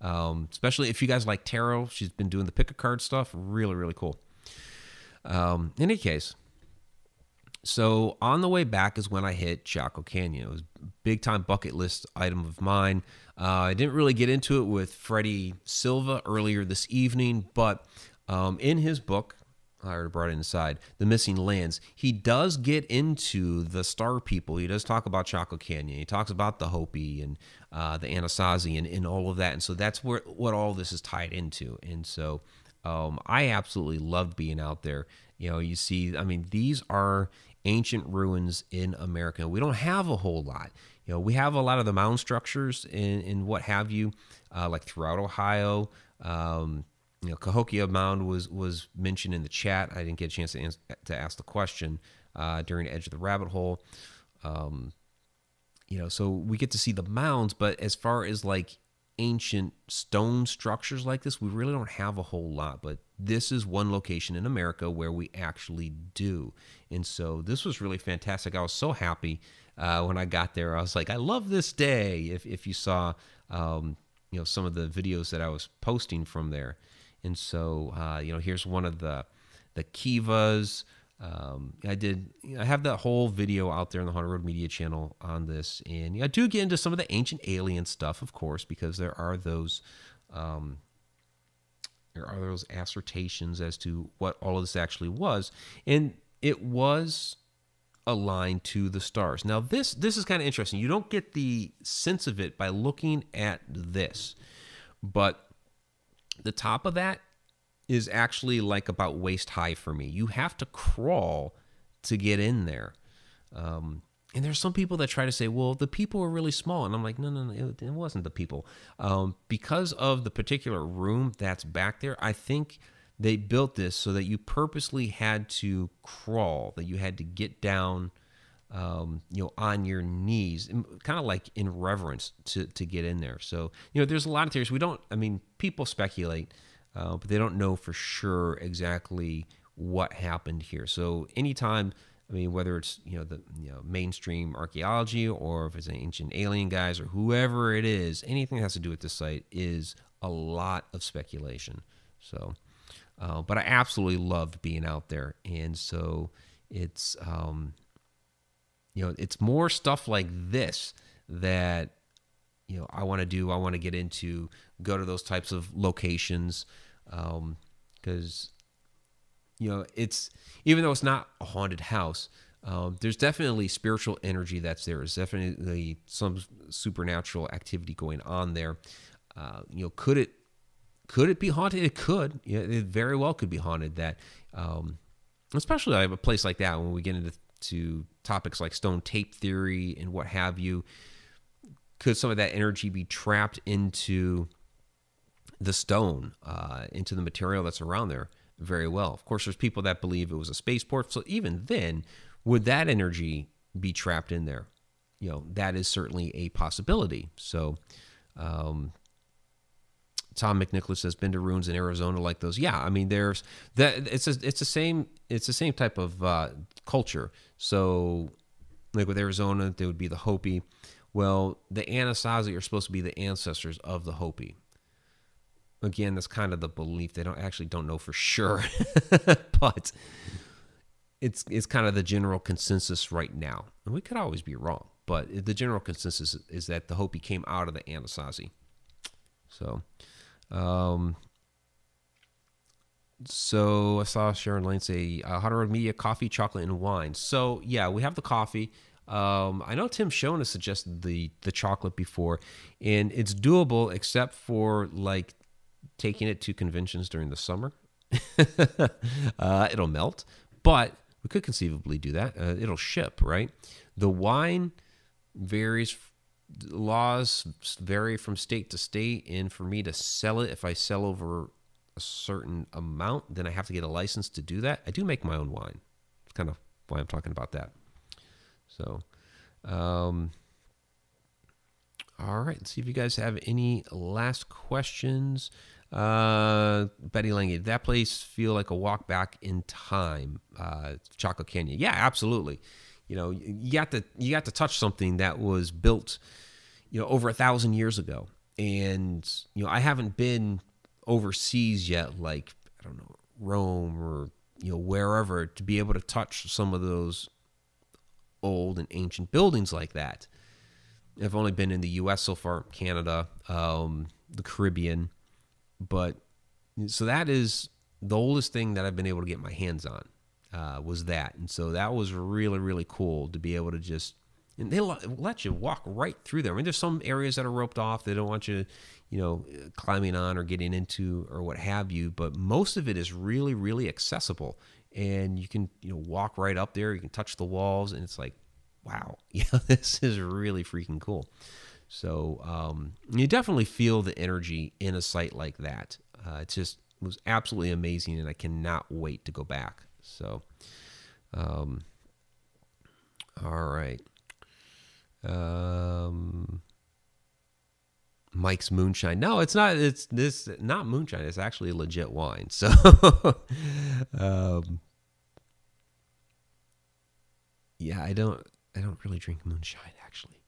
Um, especially if you guys like tarot. She's been doing the pick a card stuff. Really, really cool. Um, in any case, so on the way back is when I hit Chaco Canyon. It was a big time bucket list item of mine. Uh, I didn't really get into it with Freddy Silva earlier this evening, but um, in his book, I already brought inside. The Missing Lands. He does get into the star people. He does talk about Chaco Canyon. He talks about the Hopi and uh, the Anasazi and, and all of that. And so that's where what all this is tied into. And so um, I absolutely loved being out there. You know, you see, I mean, these are ancient ruins in America. We don't have a whole lot. You you know, we have a lot of the mound structures and, and what have you, uh, like throughout Ohio. Um, you know, Cahokia Mound was was mentioned in the chat. I didn't get a chance to, ans- to ask the question uh, during Edge of the Rabbit Hole. Um, you know, so we get to see the mounds, but as far as like ancient stone structures like this, we really don't have a whole lot. But this is one location in America where we actually do. And so this was really fantastic. I was so happy uh, when I got there. I was like, I love this day. If, if you saw, um, you know, some of the videos that I was posting from there. And so, uh, you know, here's one of the, the Kivas. Um, I did. I have that whole video out there on the Haunted Road Media channel on this, and I do get into some of the ancient alien stuff, of course, because there are those, um, there are those assertions as to what all of this actually was, and it was aligned to the stars. Now, this this is kind of interesting. You don't get the sense of it by looking at this, but the top of that is actually like about waist high for me. You have to crawl to get in there. Um, and there's some people that try to say, well, the people were really small. And I'm like, no, no, no, it, it wasn't the people. Um, because of the particular room that's back there, I think they built this so that you purposely had to crawl, that you had to get down, um, you know, on your knees, kind of like in reverence to, to get in there. So, you know, there's a lot of theories. We don't, I mean, people speculate uh, but they don't know for sure exactly what happened here. So anytime, I mean, whether it's you know the you know mainstream archaeology or if it's an ancient alien guys or whoever it is, anything that has to do with this site is a lot of speculation. So, uh, but I absolutely loved being out there, and so it's um, you know it's more stuff like this that you know I want to do. I want to get into, go to those types of locations, because um, you know it's even though it's not a haunted house. Um, there's definitely spiritual energy that's there. There's definitely some supernatural activity going on there. Uh, you know, could it could it be haunted? It could. Yeah, it very well could be haunted. That, um, especially I have a place like that when we get into to topics like stone tape theory and what have you could some of that energy be trapped into the stone, uh, into the material that's around there? Very well. Of course, there's people that believe it was a spaceport. So even then, would that energy be trapped in there? You know, that is certainly a possibility. So, um, Tom McNicholas has been to ruins in Arizona like those. Yeah, I mean, there's that. It's a, it's the same. It's the same type of uh, culture. So, like with Arizona, there would be the Hopi. Well, the Anasazi are supposed to be the ancestors of the Hopi. Again, that's kind of the belief. They don't actually don't know for sure, but it's it's kind of the general consensus right now. And we could always be wrong, but the general consensus is that the Hopi came out of the Anasazi. So, um, so I saw Sharon Lane say, uh, Haunted Road Media, coffee, chocolate, and wine. So yeah, we have the coffee. Um, I know Tim Shona suggested the the chocolate before, and it's doable except for like taking it to conventions during the summer. uh, it'll melt, but we could conceivably do that. Uh, it'll ship, right? The wine varies. Laws vary from state to state, and for me to sell it, if I sell over a certain amount, then I have to get a license to do that. I do make my own wine. It's kind of why I'm talking about that. So, um, all right. Let's see if you guys have any last questions. Uh, Betty Lange, that place feel like a walk back in time? Uh, Chocolate Canyon. Yeah, absolutely. You know, you got to you got to touch something that was built, you know, over a thousand years ago. And you know, I haven't been overseas yet, like I don't know Rome or you know wherever, to be able to touch some of those old and ancient buildings like that. I've only been in the U.S. so far, Canada, um, the Caribbean, but so that is the oldest thing that I've been able to get my hands on uh, was that, and so that was really really cool to be able to just and they let you walk right through there. I mean, there's some areas that are roped off; they don't want you, you know, climbing on or getting into or what have you. But most of it is really really accessible and you can you know walk right up there you can touch the walls and it's like wow, yeah, this is really freaking cool. So um, you definitely feel the energy in a site like that. Uh, it just was absolutely amazing, and I cannot wait to go back. So, um, all right. Um, Mike's moonshine. No, it's not. It's this not moonshine. It's actually a legit wine. So, um, yeah, I don't. I don't really drink moonshine actually.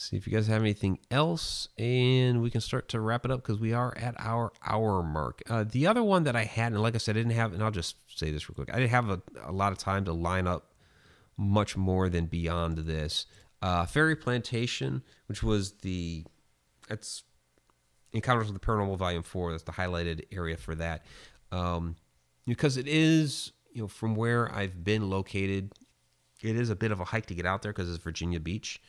See if you guys have anything else, and we can start to wrap it up because we are at our hour mark. Uh, the other one that I had, and like I said, I didn't have, and I'll just say this real quick. I didn't have a, a lot of time to line up much more than beyond this. Uh, Ferry Plantation, which was the that's Encounters with the Paranormal Volume Four. That's the highlighted area for that, um, because it is you know from where I've been located. It is a bit of a hike to get out there because it's Virginia Beach.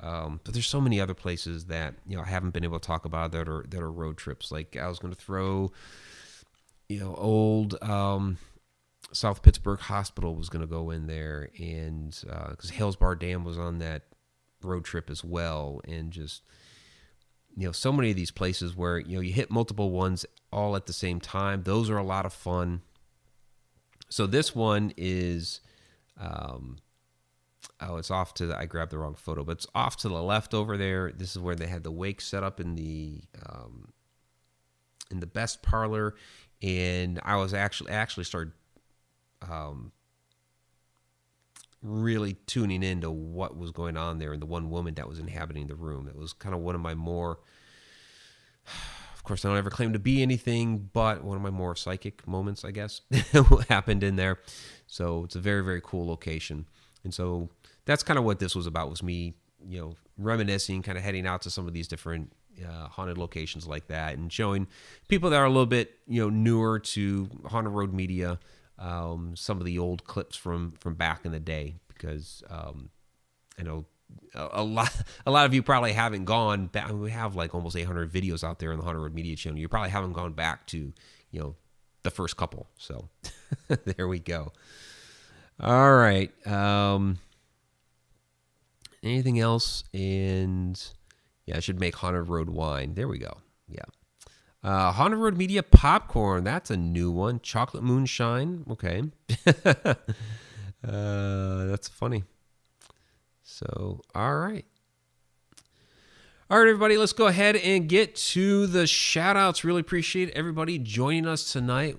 Um, but there's so many other places that you know I haven't been able to talk about that are that are road trips. Like I was going to throw, you know, old um, South Pittsburgh Hospital was going to go in there, and because uh, Hales Bar Dam was on that road trip as well, and just you know so many of these places where you know you hit multiple ones all at the same time. Those are a lot of fun. So this one is. Um, oh, it's off to the, I grabbed the wrong photo, but it's off to the left over there. This is where they had the wake set up in the um, in the best parlor, and I was actually actually started um, really tuning into what was going on there and the one woman that was inhabiting the room. That was kind of one of my more of course, I don't ever claim to be anything, but one of my more psychic moments, I guess, happened in there. So it's a very, very cool location. And so that's kind of what this was about was me, you know, reminiscing, kind of heading out to some of these different uh, haunted locations like that and showing people that are a little bit, you know, newer to haunted road media, um, some of the old clips from, from back in the day, because um, I know a, lot, a lot of you probably haven't gone back. We have like almost 800 videos out there on the haunted road media channel. You probably haven't gone back to, you know, the first couple. So there we go. All right. Um, anything else? And yeah, I should make Haunted Road wine. There we go. Yeah. Uh, Haunted Road Media popcorn. That's a new one. Chocolate moonshine. Okay. uh, that's funny. So, all right. All right, everybody, let's go ahead and get to the shout outs. Really appreciate everybody joining us tonight.